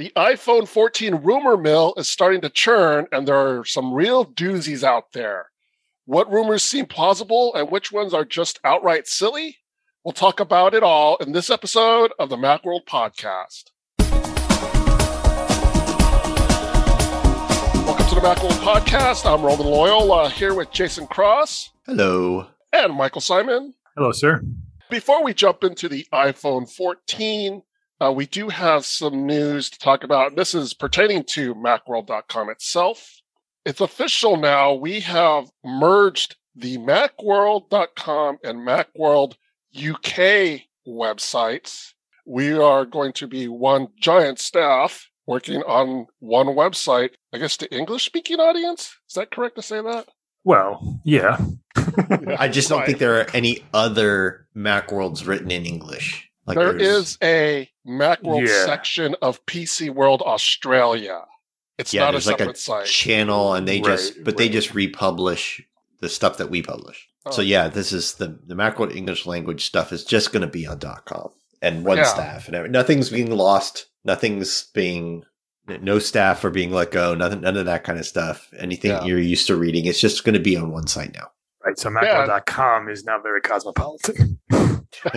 The iPhone 14 rumor mill is starting to churn, and there are some real doozies out there. What rumors seem plausible and which ones are just outright silly? We'll talk about it all in this episode of the Macworld Podcast. Welcome to the Macworld Podcast. I'm Roman Loyola uh, here with Jason Cross. Hello. And Michael Simon. Hello, sir. Before we jump into the iPhone 14, uh, we do have some news to talk about. This is pertaining to Macworld.com itself. It's official now. We have merged the Macworld.com and Macworld UK websites. We are going to be one giant staff working on one website, I guess, to English speaking audience. Is that correct to say that? Well, yeah. I just don't right. think there are any other Macworlds written in English. Like there is a Macworld yeah. section of PC World Australia. It's yeah, not a separate like a site. channel, and they right, just but right. they just republish the stuff that we publish. Oh. So yeah, this is the the Macworld English language stuff is just going to be on .com and one yeah. staff, and nothing's being lost. Nothing's being no staff are being let go. Nothing, none of that kind of stuff. Anything yeah. you're used to reading, it's just going to be on one site now. Right. So Macworld.com yeah. is now very cosmopolitan.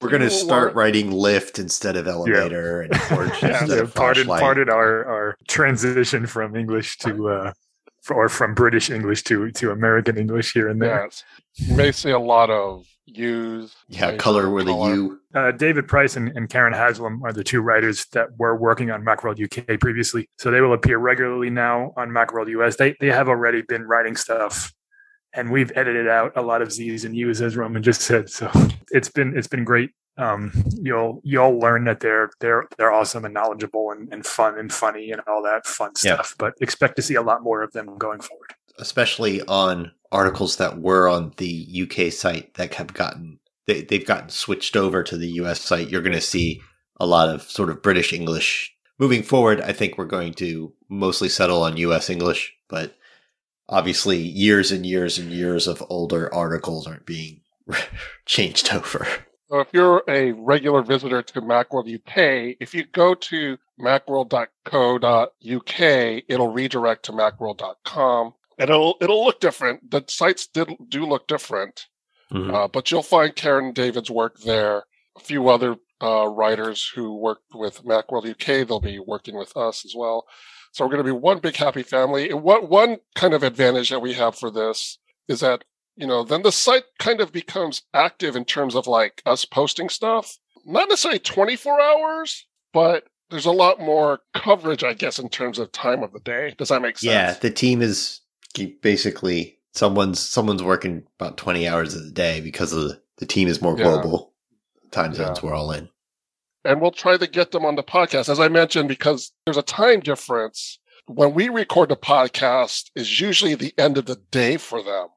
We're going to start writing lift instead of elevator yeah. and porch yeah, instead of parted, parted our, our transition from English to uh, or from British English to to American English here and there. Yes. You may see a lot of U's. Yeah, color with a U. Uh, David Price and, and Karen Haslam are the two writers that were working on Macworld UK previously. So they will appear regularly now on Macworld US. They they have already been writing stuff and we've edited out a lot of Z's and U's as Roman just said. So it's been it's been great. Um, you'll you'll learn that they're they're they're awesome and knowledgeable and, and fun and funny and all that fun stuff. But expect to see a lot more of them going forward. Especially on articles that were on the UK site that have gotten they, they've gotten switched over to the US site. You're going to see a lot of sort of British English moving forward. I think we're going to mostly settle on US English, but obviously years and years and years of older articles aren't being changed over. So if you're a regular visitor to Macworld UK, if you go to macworld.co.uk, it'll redirect to macworld.com. And it'll it'll look different. The sites did do look different, mm-hmm. uh, but you'll find Karen David's work there. A few other uh, writers who worked with Macworld UK. They'll be working with us as well. So we're going to be one big happy family. And what one kind of advantage that we have for this is that, you know, then the site kind of becomes active in terms of like us posting stuff. Not necessarily 24 hours, but there's a lot more coverage, I guess, in terms of time of the day. Does that make sense? Yeah, the team is basically someone's someone's working about 20 hours of the day because of the, the team is more global. Yeah. Time zones yeah. we're all in and we'll try to get them on the podcast. As I mentioned, because there's a time difference. When we record the podcast is usually the end of the day for them.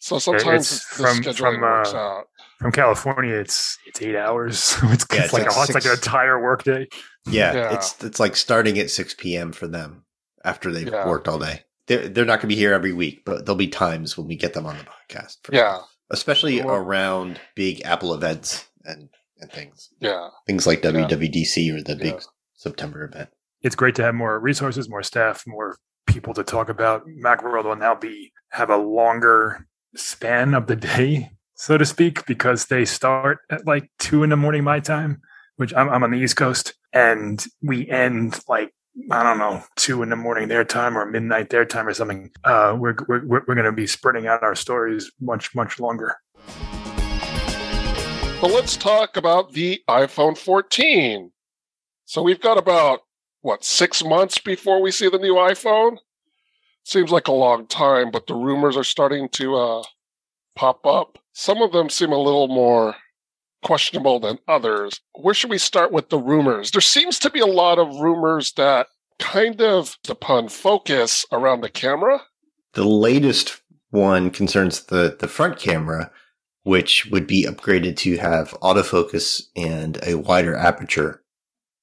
So sometimes it's the from, scheduling from, uh, works out. From California, it's it's eight hours. it's, yeah, it's, like, like, a, it's like an entire workday. Yeah, yeah, it's it's like starting at six p.m. for them after they've yeah. worked all day. They're they're not going to be here every week, but there'll be times when we get them on the podcast. yeah, sure. especially well, around big Apple events and and things. Yeah. Things like WWDC yeah. or the big yeah. September event. It's great to have more resources, more staff, more people to talk about. Macworld will now be have a longer span of the day, so to speak, because they start at like two in the morning my time, which I'm, I'm on the East Coast, and we end like I don't know, two in the morning their time or midnight their time or something. Uh, we're we're we're going to be spreading out our stories much much longer. But let's talk about the iPhone 14. So we've got about, what, six months before we see the new iPhone? Seems like a long time, but the rumors are starting to uh, pop up. Some of them seem a little more questionable than others. Where should we start with the rumors? There seems to be a lot of rumors that kind of upon focus around the camera. The latest one concerns the, the front camera, which would be upgraded to have autofocus and a wider aperture.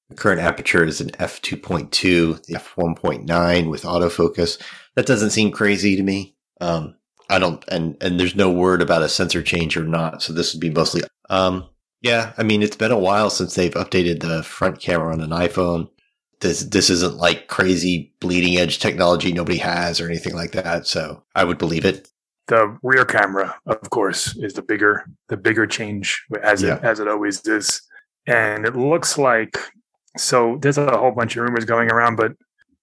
The current aperture is an f2.2, the f1.9 with autofocus. That doesn't seem crazy to me. Um, I don't, and, and there's no word about a sensor change or not. So this would be mostly, um, yeah, I mean, it's been a while since they've updated the front camera on an iPhone. this this isn't like crazy bleeding edge technology nobody has or anything like that. So I would believe it. The rear camera, of course, is the bigger the bigger change as yeah. it as it always is. And it looks like so there's a whole bunch of rumors going around, but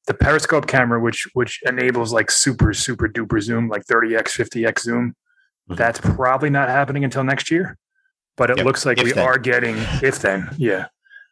the periscope camera, which which enables like super super duper zoom, like 30x, 50x zoom, mm-hmm. that's probably not happening until next year. But it yep. looks like if we then. are getting if then, yeah.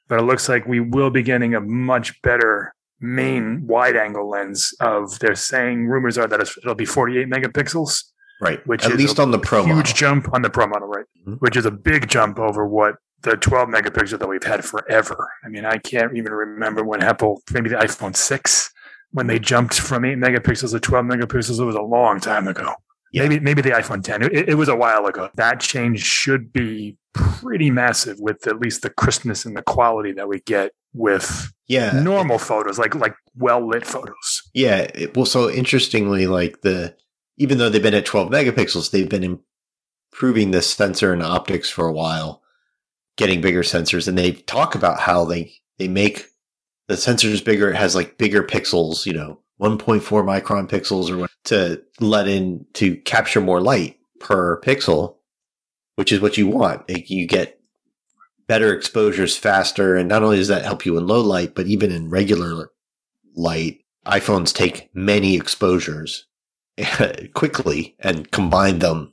But it looks like we will be getting a much better main wide angle lens of they're saying rumors are that it'll be 48 megapixels right which at least on the pro huge model. jump on the pro model right mm-hmm. which is a big jump over what the 12 megapixel that we've had forever. I mean, I can't even remember when Apple, maybe the iPhone 6, when they jumped from 8 megapixels to 12 megapixels. It was a long time ago. Yeah. Maybe maybe the iPhone 10. It, it, was a while ago. That change should be pretty massive with at least the crispness and the quality that we get with yeah normal photos, like like well lit photos. Yeah. It, well, so interestingly, like the even though they've been at 12 megapixels, they've been improving the sensor and optics for a while getting bigger sensors. And they talk about how they they make the sensors bigger. It has like bigger pixels you know 1.4 micron pixels or what to let in to capture more light per pixel which is what you want. You get better exposures faster. And not only does that help you in low light but even in regular light iPhones take many exposures quickly and combine them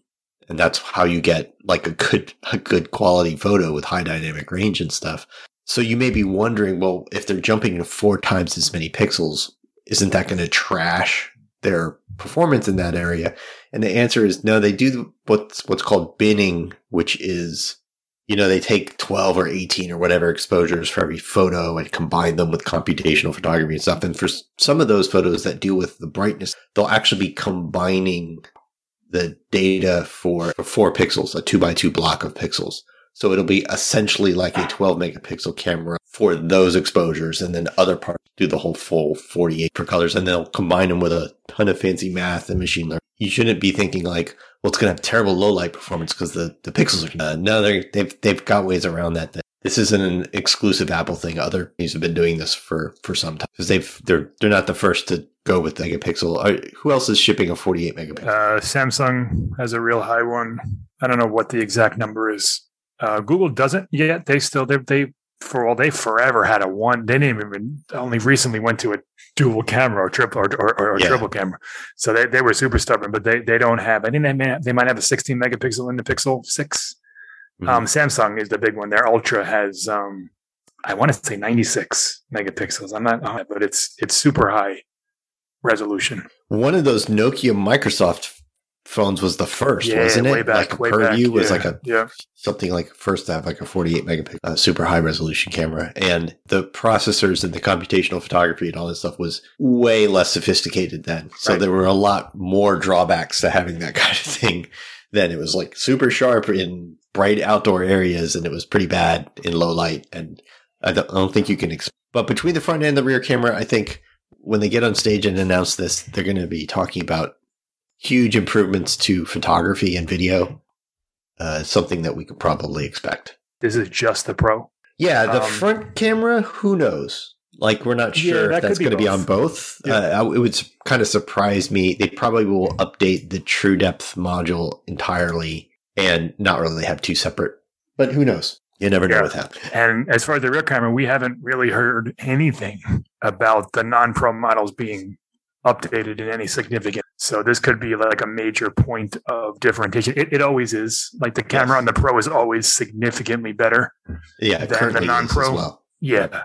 and that's how you get like a good a good quality photo with high dynamic range and stuff. So you may be wondering, well, if they're jumping to four times as many pixels, isn't that going to trash their performance in that area? And the answer is no. They do what's what's called binning, which is you know they take 12 or 18 or whatever exposures for every photo and combine them with computational photography and stuff and for some of those photos that deal with the brightness they'll actually be combining the data for, for four pixels, a two by two block of pixels. So it'll be essentially like a 12 megapixel camera for those exposures. And then other parts do the whole full 48 for colors. And they'll combine them with a ton of fancy math and machine learning. You shouldn't be thinking like, well, it's going to have terrible low light performance because the, the pixels are, uh, no, they've, they've got ways around that. This isn't an exclusive Apple thing. Other companies have been doing this for, for some time because they've, they're, they're not the first to go with megapixel. who else is shipping a 48 megapixel? Uh, Samsung has a real high one. I don't know what the exact number is. Uh, Google doesn't yet. They still they they for all they forever had a one. They didn't even only recently went to a dual camera or triple or, or, or yeah. triple camera. So they, they were super stubborn, but they, they don't have. I think they may they might have a 16 megapixel in the Pixel 6 mm-hmm. um, Samsung is the big one. Their Ultra has um, I want to say 96 megapixels. I'm not, but it's it's super high resolution. One of those Nokia Microsoft phones was the first, yeah, wasn't it? Back, like PureView back, was yeah, like a yeah. something like first to have like a 48 megapixel uh, super high resolution camera, and the processors and the computational photography and all this stuff was way less sophisticated then. So right. there were a lot more drawbacks to having that kind of thing. Then it was like super sharp in bright outdoor areas, and it was pretty bad in low light. And I don't, I don't think you can. Exp- but between the front and the rear camera, I think when they get on stage and announce this, they're going to be talking about huge improvements to photography and video. Uh, something that we could probably expect. This is just the Pro. Yeah, the um, front camera. Who knows? Like, we're not sure yeah, if that's going to be on both. Yeah. Uh, it would kind of surprise me. They probably will update the True Depth module entirely and not really have two separate. But who knows? You never know yeah. with that. And as far as the rear camera, we haven't really heard anything about the non-pro models being updated in any significant. So this could be like a major point of differentiation. It, it always is. Like the camera on the Pro is always significantly better. Yeah, than the non-pro. Well. Yeah,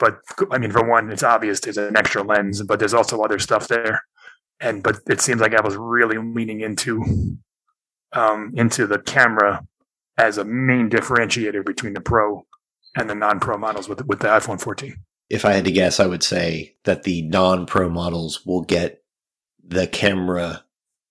but I mean, for one, it's obvious there's an extra lens, but there's also other stuff there. And but it seems like Apple's really leaning into um, into the camera as a main differentiator between the Pro and the non-Pro models with with the iPhone 14. If I had to guess, I would say that the non-Pro models will get the camera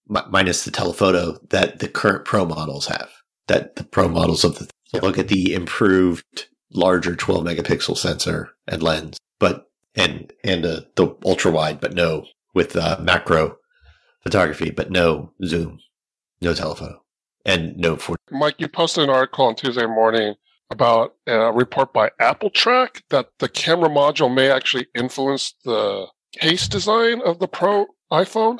minus the telephoto that the current Pro models have. That the Pro models of the yep. look at the improved larger 12 megapixel sensor and lens, but and and uh, the ultra wide, but no with uh, macro photography, but no zoom, no telephoto and no for Mike, you posted an article on Tuesday morning about a report by AppleTrack that the camera module may actually influence the case design of the Pro iPhone.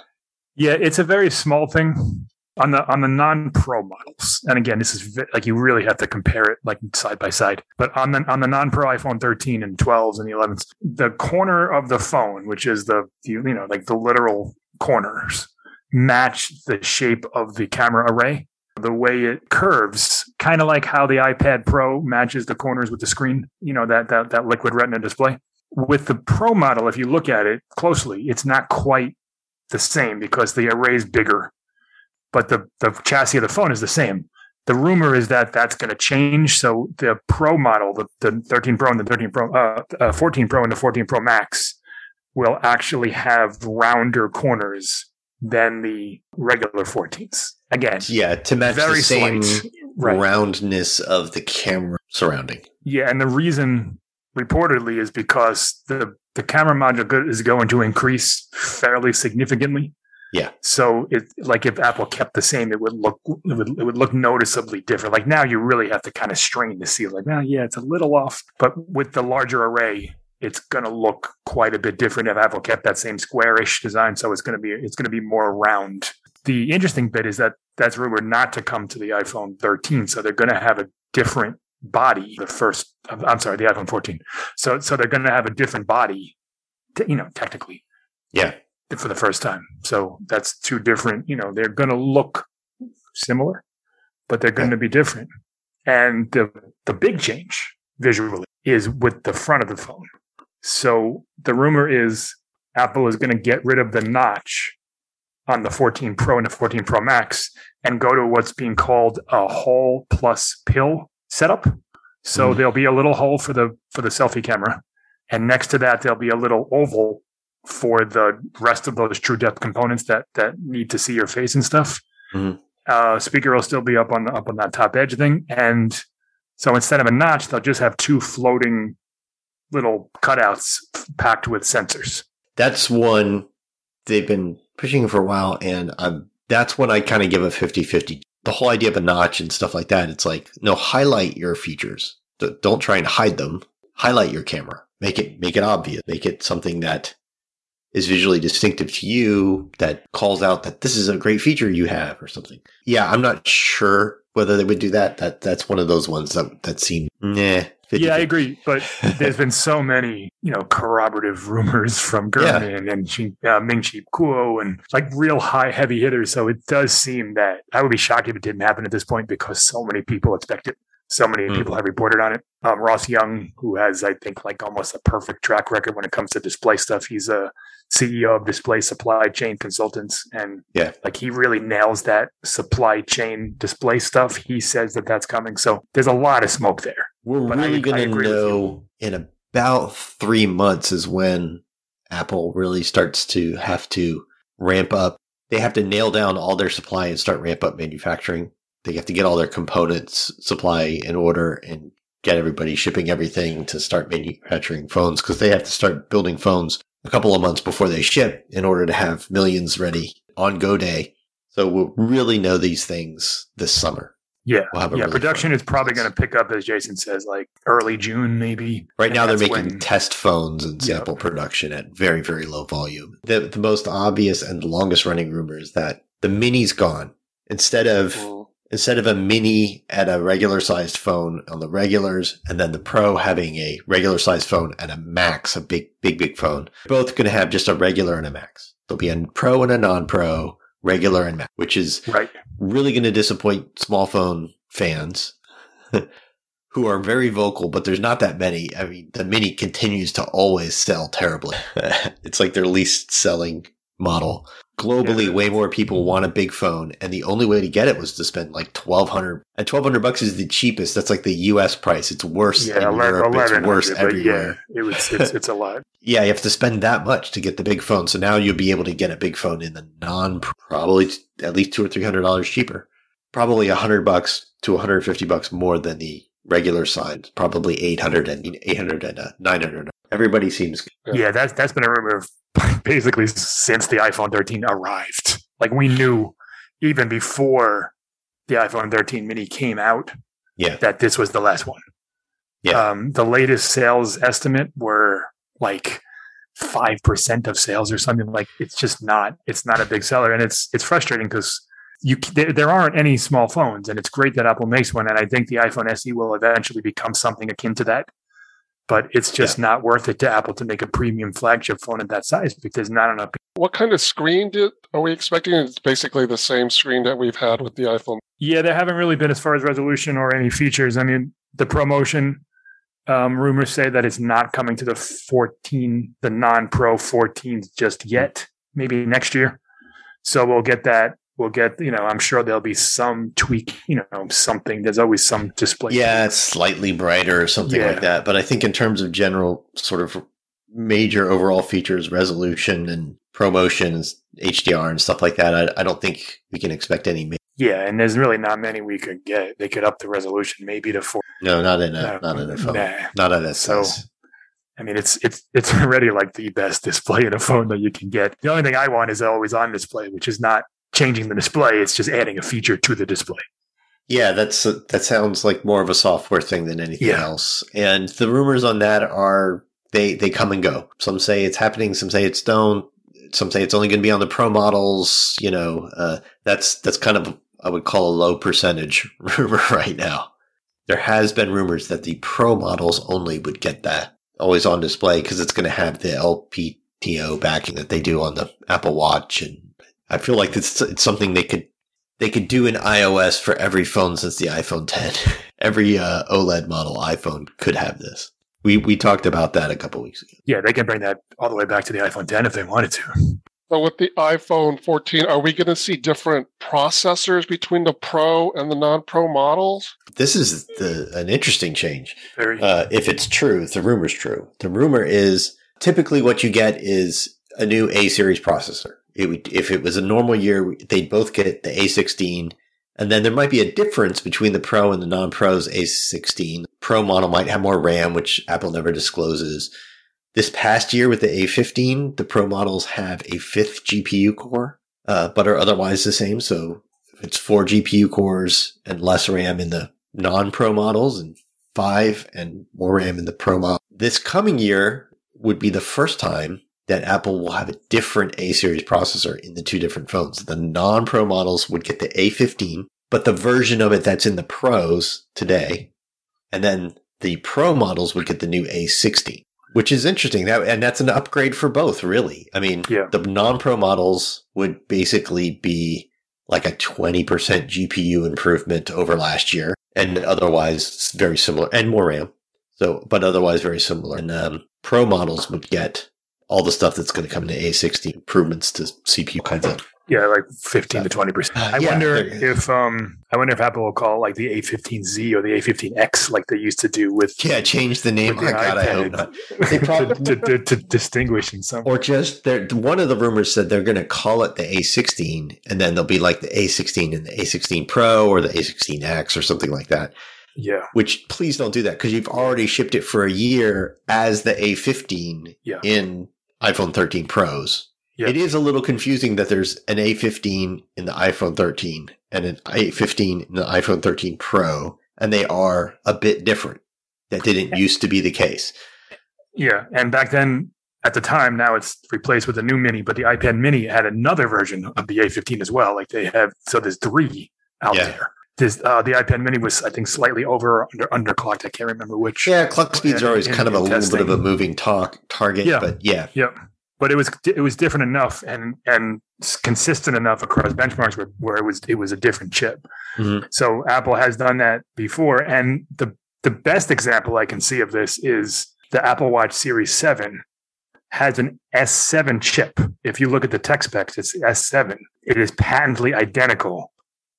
Yeah, it's a very small thing on the on the non-pro models. And again, this is like you really have to compare it like side by side. But on the on the non-pro iPhone 13 and 12s and the 11s, the corner of the phone, which is the you know like the literal corners, match the shape of the camera array. The way it curves, kind of like how the iPad Pro matches the corners with the screen, you know, that, that, that liquid retina display. With the Pro model, if you look at it closely, it's not quite the same because the array is bigger, but the, the chassis of the phone is the same. The rumor is that that's going to change. So the Pro model, the, the 13 Pro and the 13 Pro, uh, uh, 14 Pro and the 14 Pro Max will actually have rounder corners than the regular 14s. Again, yeah, to match very the same right. roundness of the camera surrounding. Yeah, and the reason reportedly is because the the camera module is going to increase fairly significantly. Yeah. So it like if Apple kept the same, it would look it would, it would look noticeably different. Like now, you really have to kind of strain to see. Like, now, yeah, it's a little off, but with the larger array, it's going to look quite a bit different if Apple kept that same squarish design. So it's going to be it's going to be more round. The interesting bit is that that's rumored not to come to the iPhone 13. So they're going to have a different body. The first, I'm sorry, the iPhone 14. So so they're going to have a different body, you know, technically. Yeah. For the first time. So that's two different. You know, they're going to look similar, but they're going yeah. to be different. And the the big change visually is with the front of the phone. So the rumor is Apple is going to get rid of the notch on the 14 Pro and the 14 Pro Max and go to what's being called a hole plus pill setup. So mm. there'll be a little hole for the for the selfie camera, and next to that there'll be a little oval for the rest of those true depth components that that need to see your face and stuff. Mm. Uh, speaker will still be up on the, up on that top edge thing, and so instead of a notch, they'll just have two floating little cutouts packed with sensors. That's one they've been pushing for a while, and I'm, that's when I kind of give a 50 50. The whole idea of a notch and stuff like that, it's like, no, highlight your features. Don't try and hide them. Highlight your camera. Make it, make it obvious. Make it something that is visually distinctive to you that calls out that this is a great feature you have or something. Yeah, I'm not sure whether they would do that. That that's one of those ones that that seem nah 50, yeah, I agree. But there's been so many, you know, corroborative rumors from Gurman yeah. and uh, Ming Chi Kuo and like real high, heavy hitters. So it does seem that I would be shocked if it didn't happen at this point because so many people expect it. So many mm. people have reported on it. Um, Ross Young, who has, I think, like almost a perfect track record when it comes to display stuff. He's a CEO of Display Supply Chain Consultants, and yeah, like he really nails that supply chain display stuff. He says that that's coming. So there's a lot of smoke there. We're but really going to know in about three months is when Apple really starts to have to ramp up. They have to nail down all their supply and start ramp up manufacturing. They have to get all their components supply in order and get everybody shipping everything to start manufacturing phones because they have to start building phones a couple of months before they ship in order to have millions ready on go day. So we'll really know these things this summer. Yeah, we'll yeah. Really production is probably going to pick up, as Jason says, like early June, maybe. Right now, they're making when, test phones and sample production at very, very low volume. The the most obvious and longest running rumor is that the mini's gone. Instead of. Instead of a mini at a regular sized phone on the regulars, and then the Pro having a regular sized phone and a Max, a big, big, big phone, both going to have just a regular and a Max. There'll be a Pro and a non-Pro regular and max, which is right. really going to disappoint small phone fans who are very vocal, but there's not that many. I mean, the Mini continues to always sell terribly. it's like their least selling model. Globally, yeah. way more people want a big phone, and the only way to get it was to spend like twelve hundred. And twelve hundred bucks is the cheapest. That's like the U.S. price. It's worse yeah, in 11, Europe. It's worse everywhere. Yeah, it was, it's, it's a lot. yeah, you have to spend that much to get the big phone. So now you'll be able to get a big phone in the non, probably at least two or three hundred dollars cheaper. Probably a hundred bucks to one hundred fifty bucks more than the regular size. Probably 800 and 800 and uh, 900. Everybody seems. Yeah, that's that's been a rumor basically since the iPhone 13 arrived. Like we knew even before the iPhone 13 mini came out yeah. that this was the last one. Yeah. Um, the latest sales estimate were like five percent of sales or something. Like it's just not. It's not a big seller, and it's it's frustrating because you there, there aren't any small phones, and it's great that Apple makes one. And I think the iPhone SE will eventually become something akin to that. But it's just yeah. not worth it to Apple to make a premium flagship phone at that size because not enough. People. What kind of screen did, are we expecting? It's basically the same screen that we've had with the iPhone. Yeah, there haven't really been as far as resolution or any features. I mean, the ProMotion um, rumors say that it's not coming to the 14, the non-Pro 14s just yet. Maybe next year. So we'll get that. We'll get, you know, I'm sure there'll be some tweak, you know, something. There's always some display. Yeah, it's slightly brighter or something yeah. like that. But I think in terms of general sort of major overall features, resolution and ProMotions, HDR and stuff like that, I, I don't think we can expect any yeah, and there's really not many we could get. They could up the resolution maybe to four. No, not in a not in a phone. Nah. Not at that so, size. I mean, it's it's it's already like the best display in a phone that you can get. The only thing I want is always on display, which is not changing the display. It's just adding a feature to the display. Yeah, that's that sounds like more of a software thing than anything yeah. else. And the rumors on that are they they come and go. Some say it's happening, some say it's don't. Some say it's only going to be on the pro models. You know, uh, that's that's kind of I would call a low percentage rumor right now. There has been rumors that the Pro models only would get that always on display because it's going to have the LPTO backing that they do on the Apple Watch, and I feel like it's, it's something they could they could do in iOS for every phone since the iPhone 10. every uh, OLED model iPhone could have this. We we talked about that a couple weeks ago. Yeah, they can bring that all the way back to the iPhone 10 if they wanted to. But with the iPhone 14, are we going to see different processors between the Pro and the non-Pro models? This is the, an interesting change. Uh, if it's true, if the rumor's true. The rumor is typically what you get is a new A series processor. It would, if it was a normal year, they'd both get the A16, and then there might be a difference between the Pro and the non-Pro's A16. Pro model might have more RAM, which Apple never discloses. This past year with the A15, the Pro models have a fifth GPU core, uh, but are otherwise the same. So it's four GPU cores and less RAM in the non-Pro models and five and more RAM in the Pro model. This coming year would be the first time that Apple will have a different A series processor in the two different phones. The non-Pro models would get the A15, but the version of it that's in the Pros today, and then the Pro models would get the new A16 which is interesting. That and that's an upgrade for both, really. I mean, yeah. the non-pro models would basically be like a 20% GPU improvement over last year and otherwise very similar and more RAM. So, but otherwise very similar. And um, pro models would get all the stuff that's going to come into A16 improvements to CPU kinds of yeah, like fifteen to twenty percent. I yeah, wonder if um, I wonder if Apple will call it like the A15Z or the A15X, like they used to do with yeah, change the name. Oh God, I hope not. They probably to, to, to, distinguish in some or just they one of the rumors said they're going to call it the A16, and then they'll be like the A16 and the A16 Pro or the A16X or something like that. Yeah. Which please don't do that because you've already shipped it for a year as the A15 yeah. in iPhone 13 Pros. It is a little confusing that there's an A15 in the iPhone 13 and an A15 in the iPhone 13 Pro, and they are a bit different. That didn't used to be the case. Yeah, and back then, at the time, now it's replaced with a new Mini, but the iPad Mini had another version of the A15 as well. Like they have, so there's three out yeah. there. This, uh, the iPad Mini was, I think, slightly over under underclocked. I can't remember which. Yeah, clock speeds are always in, kind of a little bit of a moving talk target. Yeah, but yeah, yeah but it was it was different enough and and consistent enough across benchmarks where, where it was it was a different chip. Mm-hmm. So Apple has done that before, and the the best example I can see of this is the Apple Watch Series Seven has an S7 chip. If you look at the tech specs, it's S7. It is patently identical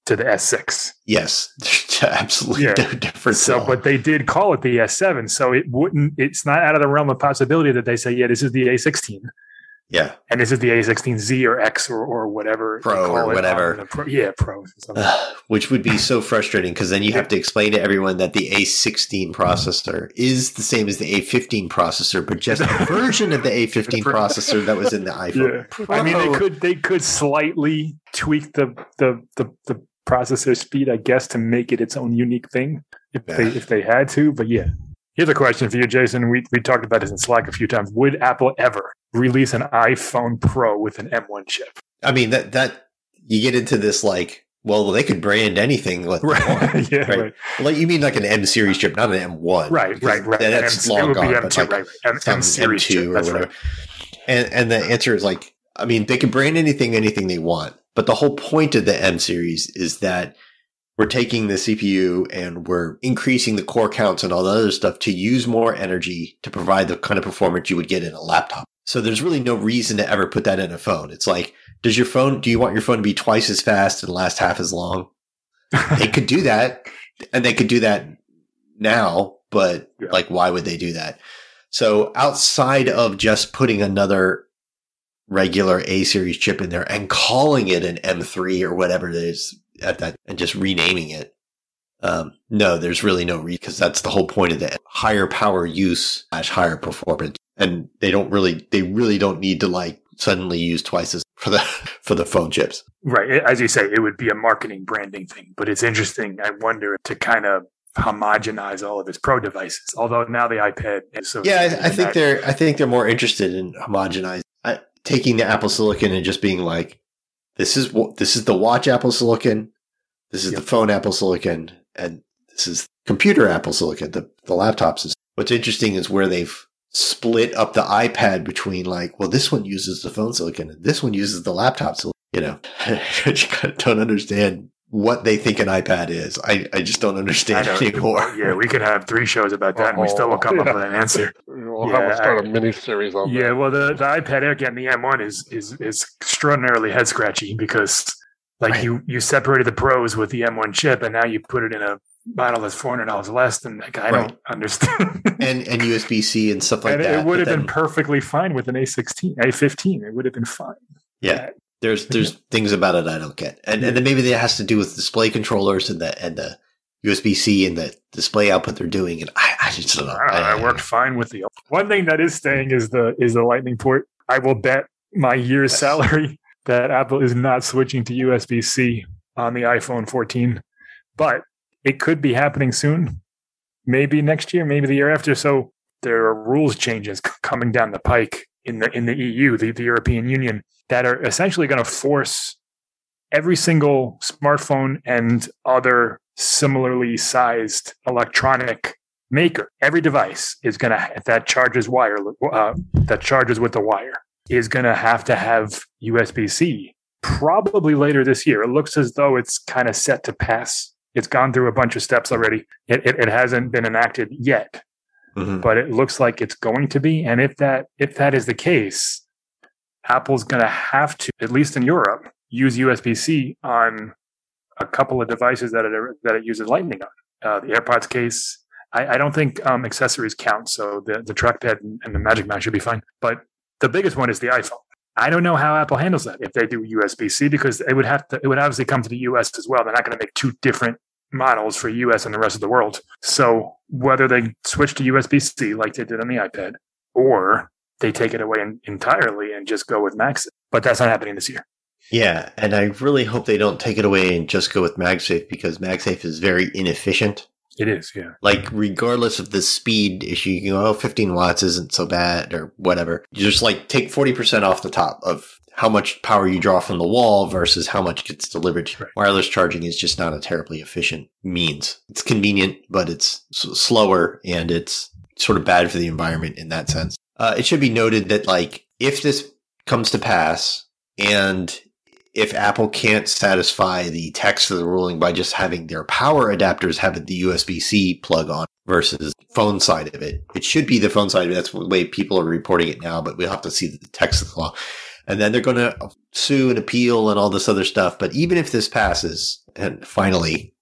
to the S6. Yes, absolutely yeah. no difference. So, but they did call it the S7, so it wouldn't. It's not out of the realm of possibility that they say, "Yeah, this is the A16." Yeah. And this is the A16Z or X or, or whatever. Pro or whatever. Pro, yeah, Pro. Uh, which would be so frustrating because then you have to explain to everyone that the A16 processor is the same as the A15 processor, but just a version of the A15 processor that was in the iPhone. Yeah. I mean, they could they could slightly tweak the the the, the processor speed, I guess, to make it its own unique thing if yeah. they if they had to. But yeah, Here's a question for you, Jason. We, we talked about this in Slack a few times. Would Apple ever release an iPhone Pro with an M1 chip? I mean, that, that, you get into this like, well, they could brand anything. Like, right. yeah, right? right. Like, you mean like an M series chip, not an M1. Right, right, right. That's M- long gone. M2, but like right, right. M, M series M2 chip. or whatever. right. And, and the answer is like, I mean, they can brand anything, anything they want. But the whole point of the M series is that we're taking the CPU and we're increasing the core counts and all the other stuff to use more energy to provide the kind of performance you would get in a laptop. So there's really no reason to ever put that in a phone. It's like, does your phone, do you want your phone to be twice as fast and last half as long? they could do that and they could do that now, but Yeah. like, why would they do that? So outside of just putting another regular A series chip in there and calling it an M3 or whatever it is at that and just renaming it. Um, no, there's really no reason because that's the whole point of the higher power use slash higher performance. And they don't really, they really don't need to like suddenly use twice as for the, for the phone chips. Right. As you say, it would be a marketing branding thing, but it's interesting. I wonder to kind of homogenize all of its pro devices. Although now the iPad is so Yeah, I, I think they're, I think they're more interested in homogenizing, taking the Apple Silicon and just being like, this is what, this is the watch Apple Silicon. This is Yep. the phone Apple Silicon and this is computer Apple Silicon, the, the laptops. Is, what's interesting is where they've split up the iPad between like, well, this one uses the phone silicon and this one uses the laptop silicon. You know, I just don't understand what they think an iPad is. I, I just don't I understand know. anymore. Yeah, we could have three shows about that, and we still will come up with an answer. We'll Yeah, have to start I- a mini series on Yeah, that. well, the, the iPad Air, again, the M1 is is is extraordinarily head scratchy because, like, Right. you you separated the pros with the M1 chip, and now you put it in a model that's four hundred dollars less than like I Right. don't understand. And, and USB C and stuff like and that. it would but have been then- perfectly fine with an A16, A15. It would have been fine. Yeah. There's there's things about it I don't get, and and then maybe that has to do with display controllers and the and the USB C and the display output they're doing, and I, I just don't know. I, I- worked fine with the one thing that is staying is the is the Lightning port. I will bet my year's Yes. salary that Apple is not switching to USB C on the iPhone 14, but it could be happening soon. Maybe next year, maybe the year after. So there are rules changes coming down the pike in the in the EU, the, the European Union, that are essentially going to force every single smartphone and other similarly sized electronic maker, every device is going to that charges wire uh, that charges with the wire is going to have to have USB C. Probably later this year. It looks as though it's kind of set to pass. It's gone through a bunch of steps already. It, it, it hasn't been enacted yet, Mhm. but it looks like it's going to be. And if that if that is the case, Apple's going to have to, at least in Europe, use USB C on a couple of devices that it that it uses Lightning on. Uh, the AirPods case. I, I don't think um, accessories count, so the the trackpad and, and the Magic Mouse should be fine. But the biggest one is the iPhone. I don't know how Apple handles that if they do USB C because it would have to. It would obviously come to the US as well. They're not going to make two different models for US and the rest of the world. So whether they switch to USB C like they did on the iPad, or they take it away en- entirely and just go with MagSafe, but that's not happening this year. Yeah, and I really hope they don't take it away and just go with MagSafe because MagSafe is very inefficient. It is, yeah. Like, regardless of the speed issue, you can go, oh, 15 watts isn't so bad or whatever. You just like take 40% off the top of how much power you draw from the wall versus how much gets delivered. to you. Right. Wireless charging is just not a terribly efficient means. It's convenient, but it's slower and it's sort of bad for the environment in that sense. Uh, it should be noted that like if this comes to pass and if Apple can't satisfy the text of the ruling by just having their power adapters have the USB C plug on versus phone side of it, it should be the phone side. That's the way people are reporting it now, but we'll have to see the text of the law. And then they're going to sue and appeal and all this other stuff. But even if this passes, and finally,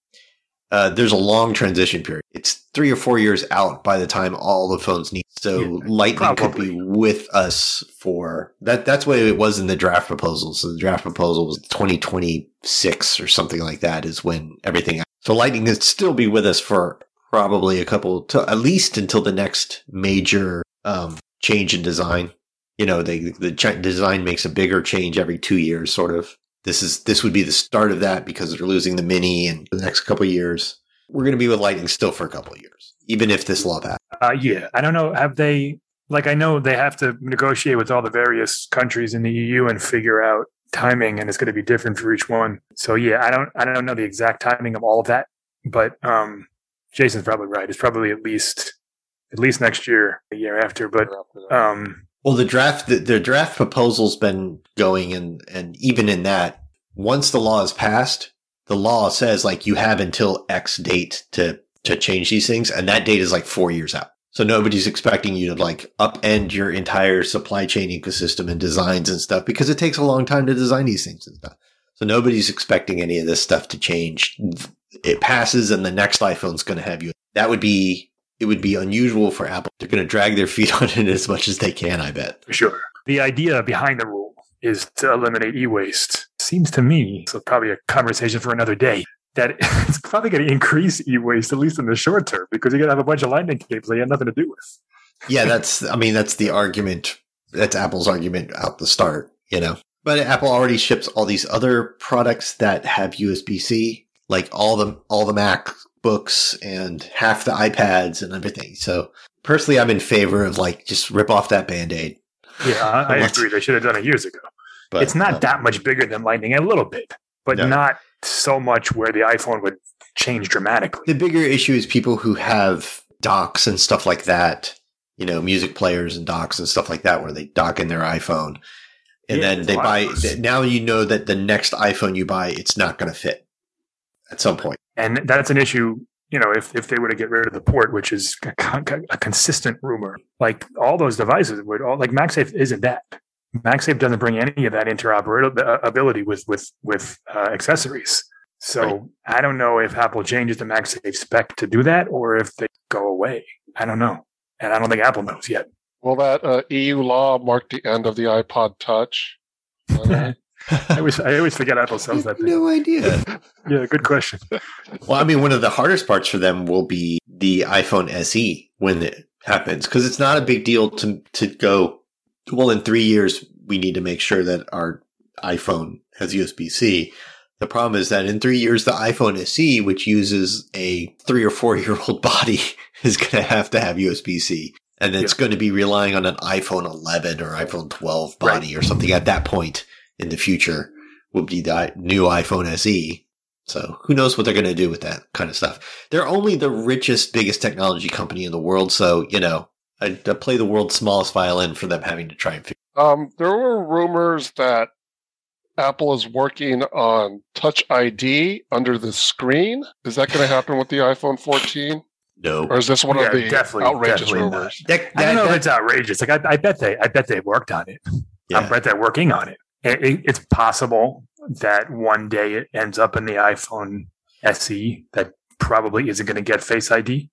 uh, there's a long transition period. It's three or four years out by the time all the phones need. So Yeah, Lightning could be with us for that. That's what it was in the draft proposal. So the draft proposal was 2026 or something like that is when everything. So Lightning could still be with us for probably a couple, to, at least until the next major um, change in design. You know, they, the ch- design makes a bigger change every two years, sort of. This is this would be the start of that because they're losing the mini and the next couple of years. We're going to be with Lightning still for a couple of years, even if this law passes. Uh, yeah, I don't know. Have they? Like, I know they have to negotiate with all the various countries in the EU and figure out timing, and it's going to be different for each one. So yeah, I don't, I don't know the exact timing of all of that, but um, Jason's probably right. It's probably at least, at least next year, the year after. But um, well, the draft, the, the draft proposal's been going, and and even in that, once the law is passed, the law says like you have until X date to to change these things, and that date is like four years out. So nobody's expecting you to like upend your entire supply chain ecosystem and designs and stuff because it takes a long time to design these things and stuff. So nobody's expecting any of this stuff to change. It passes and the next iPhone's going to have you. That would be, it would be unusual for Apple. They're going to drag their feet on it as much as they can, I bet. For sure. The idea behind the rule is to eliminate e-waste. Seems to me, so probably a conversation for another day, that it's probably going to increase e-waste at least in the short term because you're going to have a bunch of lightning cables that you have nothing to do with. yeah, that's. I mean, that's the argument. That's Apple's argument out the start. You know, but Apple already ships all these other products that have USB C, like all the all the MacBooks and half the iPads and everything. So personally, I'm in favor of like just rip off that band aid. Yeah, I, I agree. They should have done it years ago. But, it's not uh, that much bigger than Lightning, a little bit, but no. not so much where the iPhone would change dramatically. The bigger issue is people who have docks and stuff like that, you know, music players and docks and stuff like that, where they dock in their iPhone. And yeah, then they buy, now you know that the next iPhone you buy, it's not going to fit at some point. And that's an issue, you know, if, if they were to get rid of the port, which is a, a consistent rumor, like all those devices would all, like MagSafe isn't that. MagSafe doesn't bring any of that interoperability with with with uh, accessories. So right. I don't know if Apple changes the MagSafe spec to do that, or if they go away. I don't know, and I don't think Apple knows yet. Will that uh, EU law mark the end of the iPod Touch? I always I always forget Apple sells that. Thing. No idea. yeah, good question. well, I mean, one of the hardest parts for them will be the iPhone SE when it happens because it's not a big deal to to go well, in three years, we need to make sure that our iPhone has USB C. The problem is that in three years, the iPhone SE, which uses a three or four year old body, is going to have to have USB C. And it's yeah. going to be relying on an iPhone 11 or iPhone 12 body right. or something at that point in the future will be the new iPhone SE. So who knows what they're going to do with that kind of stuff. They're only the richest, biggest technology company in the world. So, you know, I, I play the world's smallest violin for them having to try and figure. Um, there were rumors that Apple is working on Touch ID under the screen. Is that going to happen with the iPhone 14? No. Or is this one yeah, of the definitely, outrageous definitely rumors? That, that, I don't know that, if it's outrageous. Like I, I, bet they, I bet they worked on it. Yeah. I bet they're working on it. It, it. It's possible that one day it ends up in the iPhone SE that probably isn't going to get Face ID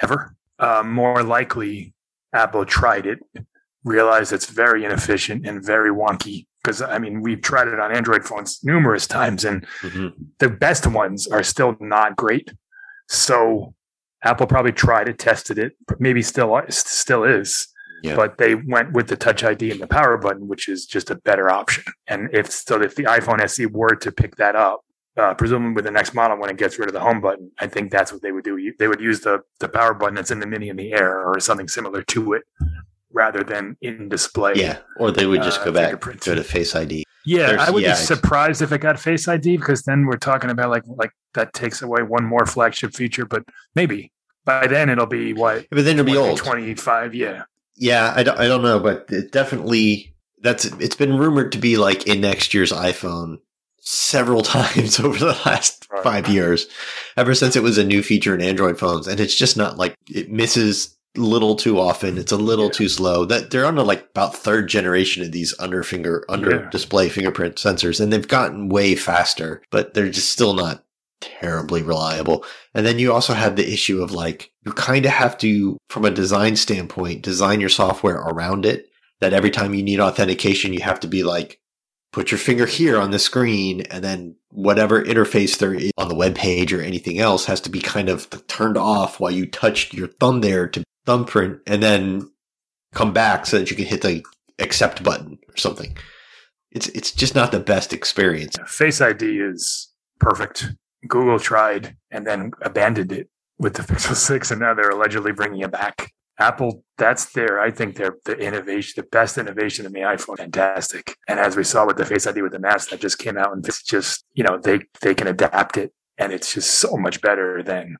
ever uh, more likely Apple tried it, realized it's very inefficient and very wonky. Because I mean, we've tried it on Android phones numerous times, and mm-hmm. the best ones are still not great. So Apple probably tried it, tested it, maybe still still is. Yeah. But they went with the Touch ID and the power button, which is just a better option. And if so, if the iPhone SE were to pick that up, uh, presumably with the next model when it gets rid of the home button. I think that's what they would do. They would use the the power button that's in the Mini in the Air or something similar to it, rather than in display. Yeah, or they would just uh, go back go to Face ID. Yeah, There's, I would yeah, be surprised if it got Face ID because then we're talking about like like that takes away one more flagship feature, but maybe by then it'll be what? But then it'll be old. Twenty five, yeah. Yeah, I don't, I don't know, but it definitely that's it's been rumored to be like in next year's iPhone several times over the last right. five years, ever since it was a new feature in Android phones. And it's just not like it misses little too often. It's a little yeah. too slow. That they're on the like about third generation of these under finger under yeah. display fingerprint sensors, and they've gotten way faster, but they're just still not terribly reliable. And then you also have the issue of like you kind of have to, from a design standpoint, design your software around it. That every time you need authentication, you have to be like, put your finger here on the screen and then whatever interface there is on the web page or anything else has to be kind of turned off while you touch your thumb there to thumbprint and then come back so that you can hit the accept button or something. It's it's just not the best experience. Face ID is perfect. Google tried and then abandoned it with the Pixel 6, and now they're allegedly bringing it back. Apple, that's their, I think they're the innovation, the best innovation in the iPhone. Fantastic. And as we saw with the Face ID with the mask that just came out, and it's just, you know, they, they can adapt it and it's just so much better than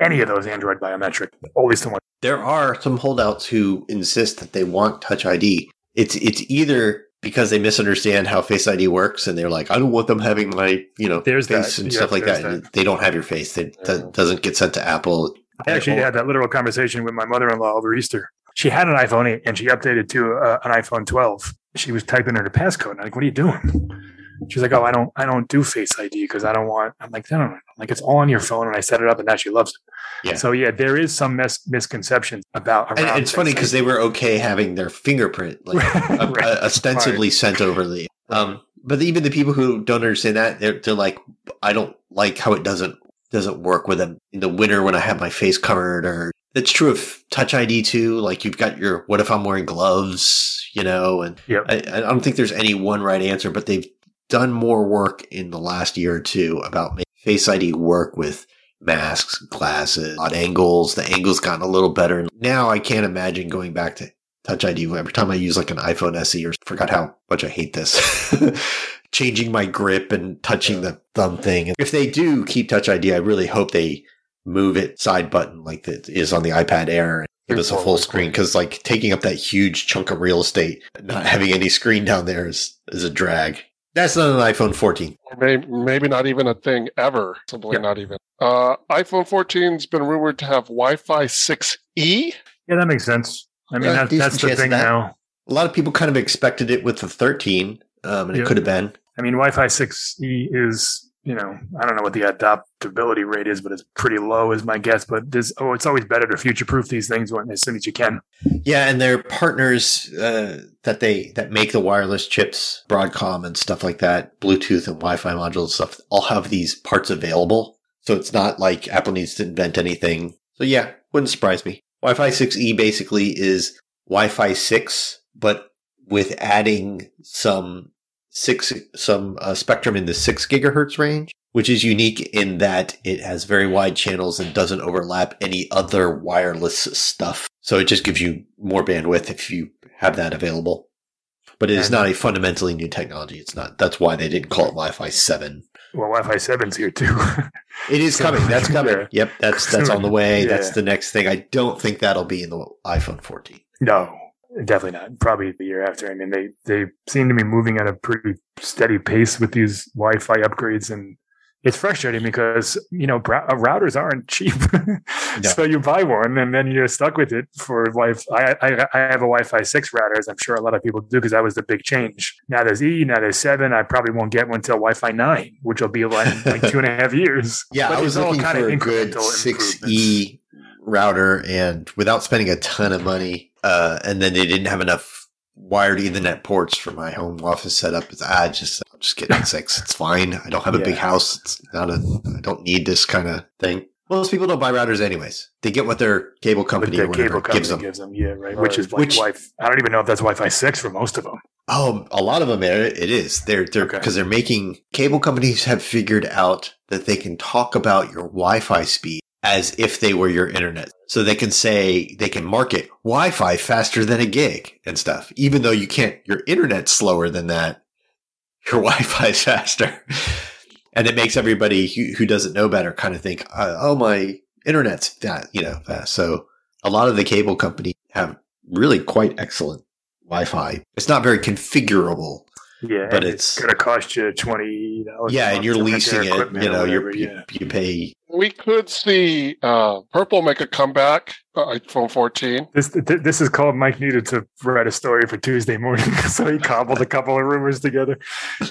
any of those Android biometric, always the one. There are some holdouts who insist that they want Touch ID. It's, it's either because they misunderstand how Face ID works, and they're like, "I don't want them having my, you know, there's face that. and Yeah, stuff like that. that. They don't have your face. It Yeah. doesn't get sent to Apple. I actually had that literal conversation with my mother-in-law over Easter. She had an iPhone 8 and she updated to uh, an iPhone 12. She was typing in her passcode. And I'm like, "What are you doing?" She's like, "Oh, I don't, I don't do Face ID because I don't want." I'm like, "No, no, no." Like it's all on your phone, and I set it up, and now she loves it. Yeah. So yeah, there is some mis- misconceptions about. And it's funny because they were okay having their fingerprint like Right. uh, ostensibly sent over the. Um, but even the people who don't understand that, they're they're like, I don't like how it doesn't doesn't work with them in the winter when I have my face covered. Or it's true of Touch ID too. Like you've got your what if I'm wearing gloves, you know? And Yep. I, I don't think there's any one right answer, but they've done more work in the last year or two about making Face ID work with masks, glasses, odd angles. The angles gotten a little better. Now I can't imagine going back to Touch ID every time I use like an iPhone SE or forgot how much I hate this. Changing my grip and touching the thumb thing. If they do keep Touch ID, I really hope they move it side button like it is on the iPad Air and give us a full screen because like taking up that huge chunk of real estate, not having any screen down there is is a drag. That's not an iPhone 14. Maybe, maybe not even a thing ever. Simply Yeah. not even. Uh, iPhone 14's been rumored to have Wi-Fi 6E. Yeah, that makes sense. I mean, Yeah, that, that's the thing that. now. A lot of people kind of expected it with the 13, um, and Yeah. it could have been. I mean, Wi-Fi 6E is, you know, I don't know what the adaptability rate is, but it's pretty low, is my guess. But there's, oh, it's always better to future-proof these things when as soon as you can. Yeah, and their partners uh, that they that make the wireless chips, Broadcom and stuff like that, Bluetooth and Wi-Fi modules stuff, all have these parts available. So it's not like Apple needs to invent anything. So yeah, wouldn't surprise me. Wi-Fi 6E basically is Wi-Fi 6, but with adding some six some uh, spectrum in the six gigahertz range, which is unique in that it has very wide channels and doesn't overlap any other wireless stuff. So it just gives you more bandwidth if you have that available. But it is not a fundamentally new technology. It's not. That's why they didn't call it Wi-Fi seven. Well, Wi-Fi 7's here too. It is coming. That's coming. Yeah. Yep, that's that's on the way. Yeah. That's the next thing. I don't think that'll be in the iPhone 14. no, definitely not. Probably the year after. I mean, they they seem to be moving at a pretty steady pace with these Wi-Fi upgrades, and it's frustrating because you know uh, routers aren't cheap. so you buy one and then you're stuck with it for Wi-Fi. I, I, I have a Wi-Fi six router, as I'm sure a lot of people do, because that was the big change. Now there's E, now there's seven. I probably won't get one till Wi-Fi nine, which will be like, like two and a half years. Yeah, But I was all looking kind of for a good six E router, and without spending a ton of money, uh, and then they didn't have enough wired Ethernet ports for my home office setup. It's I just I'm just get a six. It's fine. I don't have a big house. It's not a. I don't need this kind of thing. Most people don't buy routers anyways. They get what their cable company the or whatever company gives them. gives them, yeah, right. Which is like Which- Wi. I don't even know if that's Wi-Fi six for most of them. Oh, a lot of them it it is. They're they're Okay. because they're making cable companies have figured out that they can talk about your Wi-Fi speed as if they were your internet. So they can say they can market Wi-Fi faster than a gig and stuff, even though you can't. Your internet's slower than that. Your Wi-Fi is faster, and it makes everybody who, who doesn't know better kind of think, uh, "Oh, my internet's that you know. Fast. So a lot of the cable companies have really quite excellent Wi-Fi. It's not very configurable, Yeah, but and it's gonna cost you twenty dollars. yeah, and you're leasing it. You know, you're, you yeah. you pay. We could see uh, Purple make a comeback. Uh, iPhone 14. This th- this is called Mike needed to write a story for Tuesday morning, so he cobbled a couple of rumors together.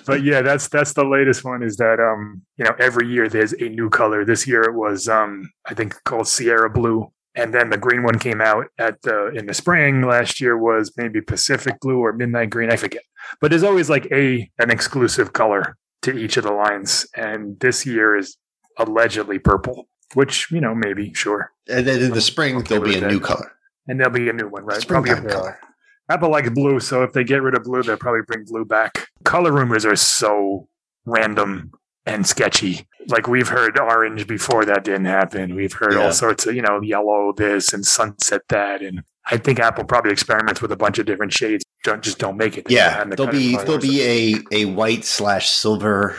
But yeah, that's that's the latest one. Is that um you know every year there's a new color. This year it was um I think called Sierra Blue, and then the green one came out at the in the spring. Last year was maybe Pacific Blue or Midnight Green. I forget. But there's always like a an exclusive color to each of the lines, and this year is allegedly purple, which you know maybe sure. And then in the spring Okay there'll be a that. new color, And there'll be a new one, right? springtime Probably a new color. Apple likes blue, so if they get rid of blue, they'll probably bring blue back. Color rumors are so random and sketchy. Like we've heard orange before that didn't happen. We've heard Yeah. all sorts of, you know, yellow this and sunset that. And I think Apple probably experiments with a bunch of different shades. Don't just don't make it. Yeah, the there'll be there'll be a a white slash silver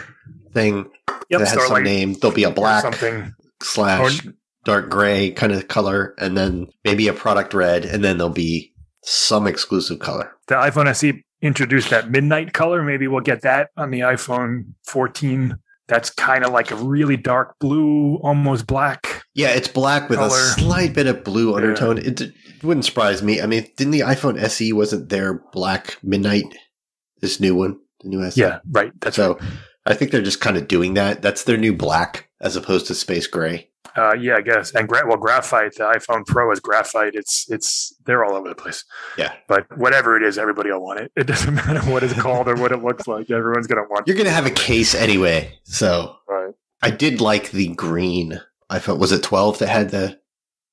thing Yep, that has some Starlight name. There'll be a black something. slash dark gray kind of color, and then maybe a product red, and then there'll be some exclusive color. The iPhone SE introduced that midnight color. Maybe we'll get that on the iPhone 14. That's kind of like a really dark blue, almost black. Yeah, it's black with a slight bit of blue Yeah. undertone. It, it wouldn't surprise me. I mean, didn't the iPhone SE wasn't there black midnight? This new one, the new SE. Yeah, right. That's So I think they're just kind of doing that. That's their new black as opposed to space gray. Uh, yeah, I guess. And gra- well, graphite. The iPhone Pro is graphite. It's it's they're all over the place. Yeah. But whatever it is, everybody will want it. It doesn't matter what it's called or what it looks like. Everyone's gonna want. It. You're going to have a case anyway. So Right. I did like the green. I thought, was it 12 that had the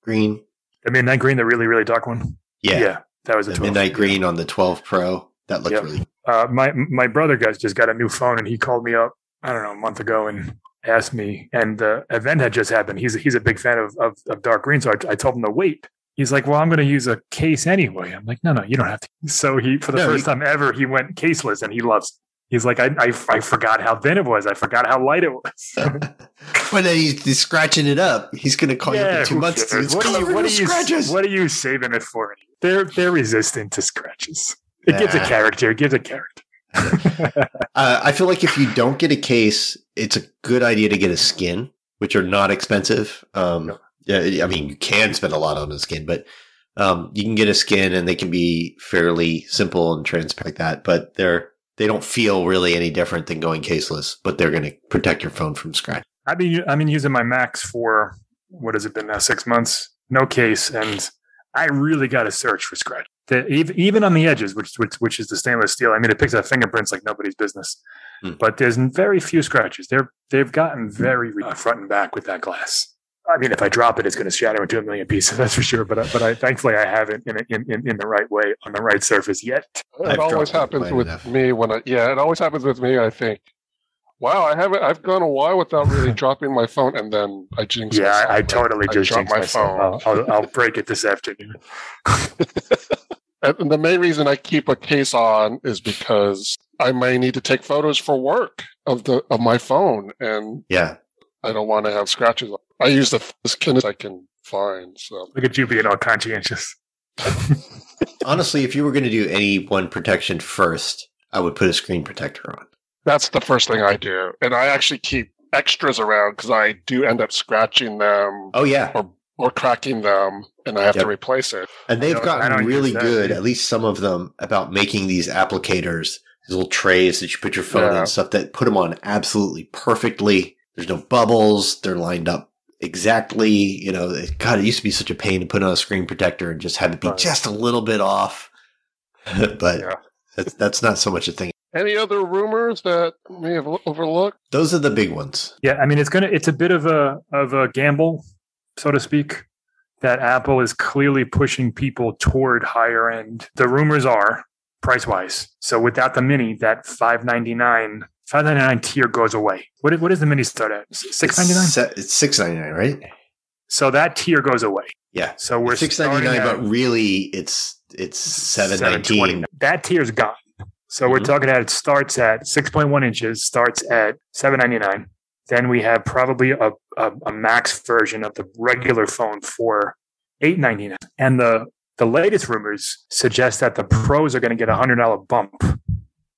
green? I mean, that green, the really really dark one. Yeah. Yeah. That was a the 12. midnight green on the 12 Pro. That looked Yep. really Uh, my my brother guys just got a new phone, and he called me up. I don't know a month ago and asked me, and the event had just happened. He's he's a big fan of of, of dark green, so I, I told him to wait. He's like, "Well, I'm going to use a case anyway." I'm like, "No, no, you don't have to." So he, for the No, first you- time ever, he went caseless, and he loves. He's like, I, I I forgot how thin it was. I forgot how light it was. but then he's, he's scratching it up. He's going to call you up in two months. What are, you, what, are you, scratches. what are you saving it for? They're they're resistant to scratches. It gives a character. It gives a character. Uh, I feel like if you don't get a case, it's a good idea to get a skin, which are not expensive. Um, yeah, I mean, you can spend a lot on a skin, but um, you can get a skin and they can be fairly simple and transparent like that. But they're they don't feel really any different than going caseless, but they're going to protect your phone from scratch. I've been I've been using my Max for what has it been now six months, no case, and I really got to search for scratch. The, even even on the edges, which, which which is the stainless steel. I mean, it picks up fingerprints like nobody's business, Hmm. but there's very few scratches. They're they've gotten very uh, front and back with that glass. I mean, if I drop it, it's going to shatter into a million pieces. That's for sure. But I- but I thankfully I haven't in, in in in the right way on the right surface yet. I've It always happens with enough. me when I yeah, it always happens with me. I think, wow, I haven't. I've gone a while without really dropping my phone, and then I jinx. Yeah, myself. I, I totally I just dropped jinxed my myself. phone. I'll, I'll, I'll break it this afternoon. And the main reason I keep a case on is because I may need to take photos for work of the of my phone, and Yeah, I don't want to have scratches. I use the skin I can find. So Look at you being all conscientious. honestly, if you were going to do any one protection first, I would put a screen protector on. that's the first thing I do, and I actually keep extras around because I do end up scratching them Oh yeah, or or cracking them, and I have Yep. to replace it. And they've I don't- I gotten really good, at least some of them, about making these applicators, these little trays that you put your phone in Yeah. and stuff that put them on absolutely perfectly. There's no bubbles. They're lined up exactly. You know, God, it used to be such a pain to put on a screen protector and just had to be Right. just a little bit off. but Yeah. that's, that's not so much a thing. Any other rumors that we have overlooked? Those are the big ones. Yeah, I mean it's gonna it's a bit of a of a gamble, so to speak, that Apple is clearly pushing people toward higher end. The rumors are price wise. So without the mini, that five ninety nine five ninety nine tier goes away. What what does the mini start at? Six ninety nine. It's, se- six ninety nine, right? So that tier goes away. Yeah, So we're six ninety nine, but really it's it's seven 720. nineteen. That tier's gone. So we're Mhm. talking at it starts at 6.1 inches, starts at 799. Then we have probably a, a, a max version of the regular phone for 899. And the the latest rumors suggest that the pros are going to get a hundred dollar bump.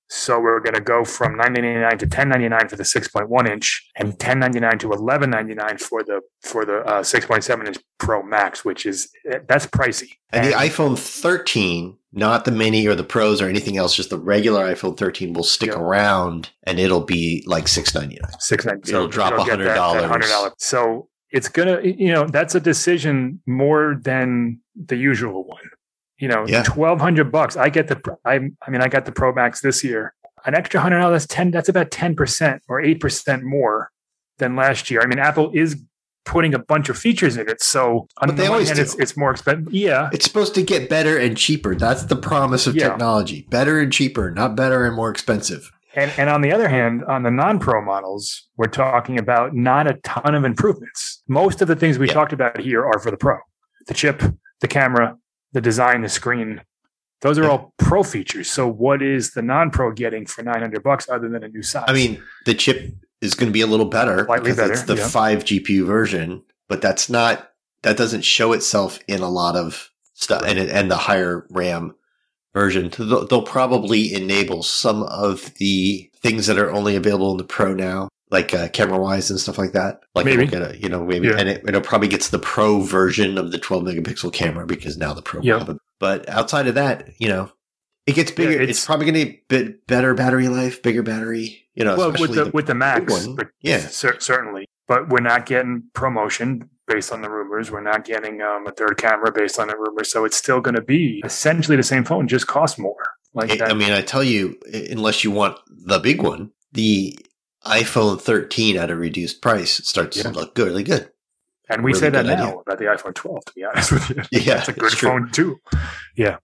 So we're going to go from 999 to 1099 for the 6.1 inch and 1099 to 1199 for the for the uh, 6.7 inch Pro Max, which is that's pricey. And the iPhone 13, not the mini or the pros or anything else, just the regular iPhone 13 will stick Yeah. around and it'll be like 699. six ninety. It'll drop $100. Hundred dollars. So it's gonna, you know, that's a decision more than the usual one. You know, Yeah. twelve hundred bucks. I get the, I, I mean, I got the Pro Max this year. An extra hundred dollars, ten. That's about ten percent or eight percent more than last year. I mean, Apple is putting a bunch of features in it, so on But they the always hand, it's, it's more expensive. Yeah, It's supposed to get better and cheaper. That's the promise of Yeah. technology. Better and cheaper, not better and more expensive. And, and on the other hand, on the non pro models, we're talking about not a ton of improvements. Most of the things we yeah. talked about here are for the pro the chip, the camera, the design, the screen. Those are yeah. all pro features. So, what is the non pro getting for 900 bucks other than a new size? I mean, the chip is going to be a little better Slightly because better, it's the yeah. 5 GPU version, but that's not, that doesn't show itself in a lot of stuff and, and the higher RAM version. They'll probably enable some of the things that are only available in the Pro now, like uh, camera wise and stuff like that. Like maybe get a, you know maybe yeah. and it, will probably gets the Pro version of the 12 megapixel camera because now the Pro. Yeah. But outside of that, you know, it gets bigger. Yeah, it's, it's, probably going to be better battery life, bigger battery. You know, well with the, the with the Max, yeah, cer- certainly. But we're not getting ProMotion based on the rumors. We're not getting um, a third camera based on the rumors. So it's still going to be essentially the same phone, just cost more. Like I mean, I tell you, unless you want the big one, the iPhone 13 at a reduced price starts yeah. to look good, really good. And we really say that now idea. about the iPhone 12. To be honest with you, yeah, it's a good phone too. Yeah.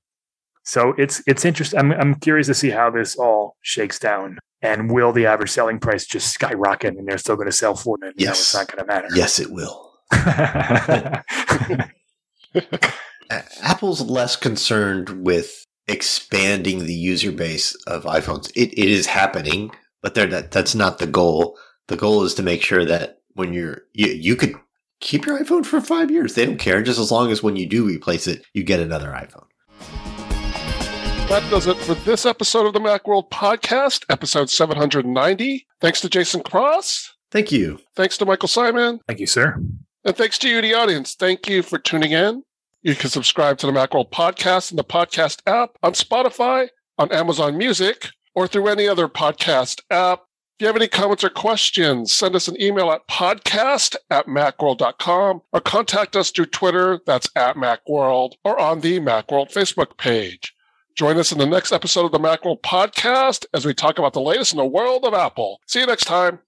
So it's it's interesting. I'm I'm curious to see how this all shakes down. And will the average selling price just skyrocket and they're still going to sell for it? Yes. it's not going to matter. Yes, it will. Apple's less concerned with expanding the user base of iPhones. It, it is happening, but they're that, that's not the goal. The goal is to make sure that when you're, you, you could keep your iPhone for five years. They don't care, just as long as when you do replace it, you get another iPhone. That does it for this episode of the Macworld Podcast, episode 790. Thanks to Jason Cross. Thank you. Thanks to Michael Simon. Thank you, sir. And thanks to you, the audience. Thank you for tuning in. You can subscribe to the Macworld Podcast in the podcast app on Spotify, on Amazon Music, or through any other podcast app. If you have any comments or questions, send us an email at podcast at macworld.com or contact us through Twitter, that's at Macworld, or on the Macworld Facebook page. Join us in the next episode of the Macworld Podcast as we talk about the latest in the world of Apple. See you next time.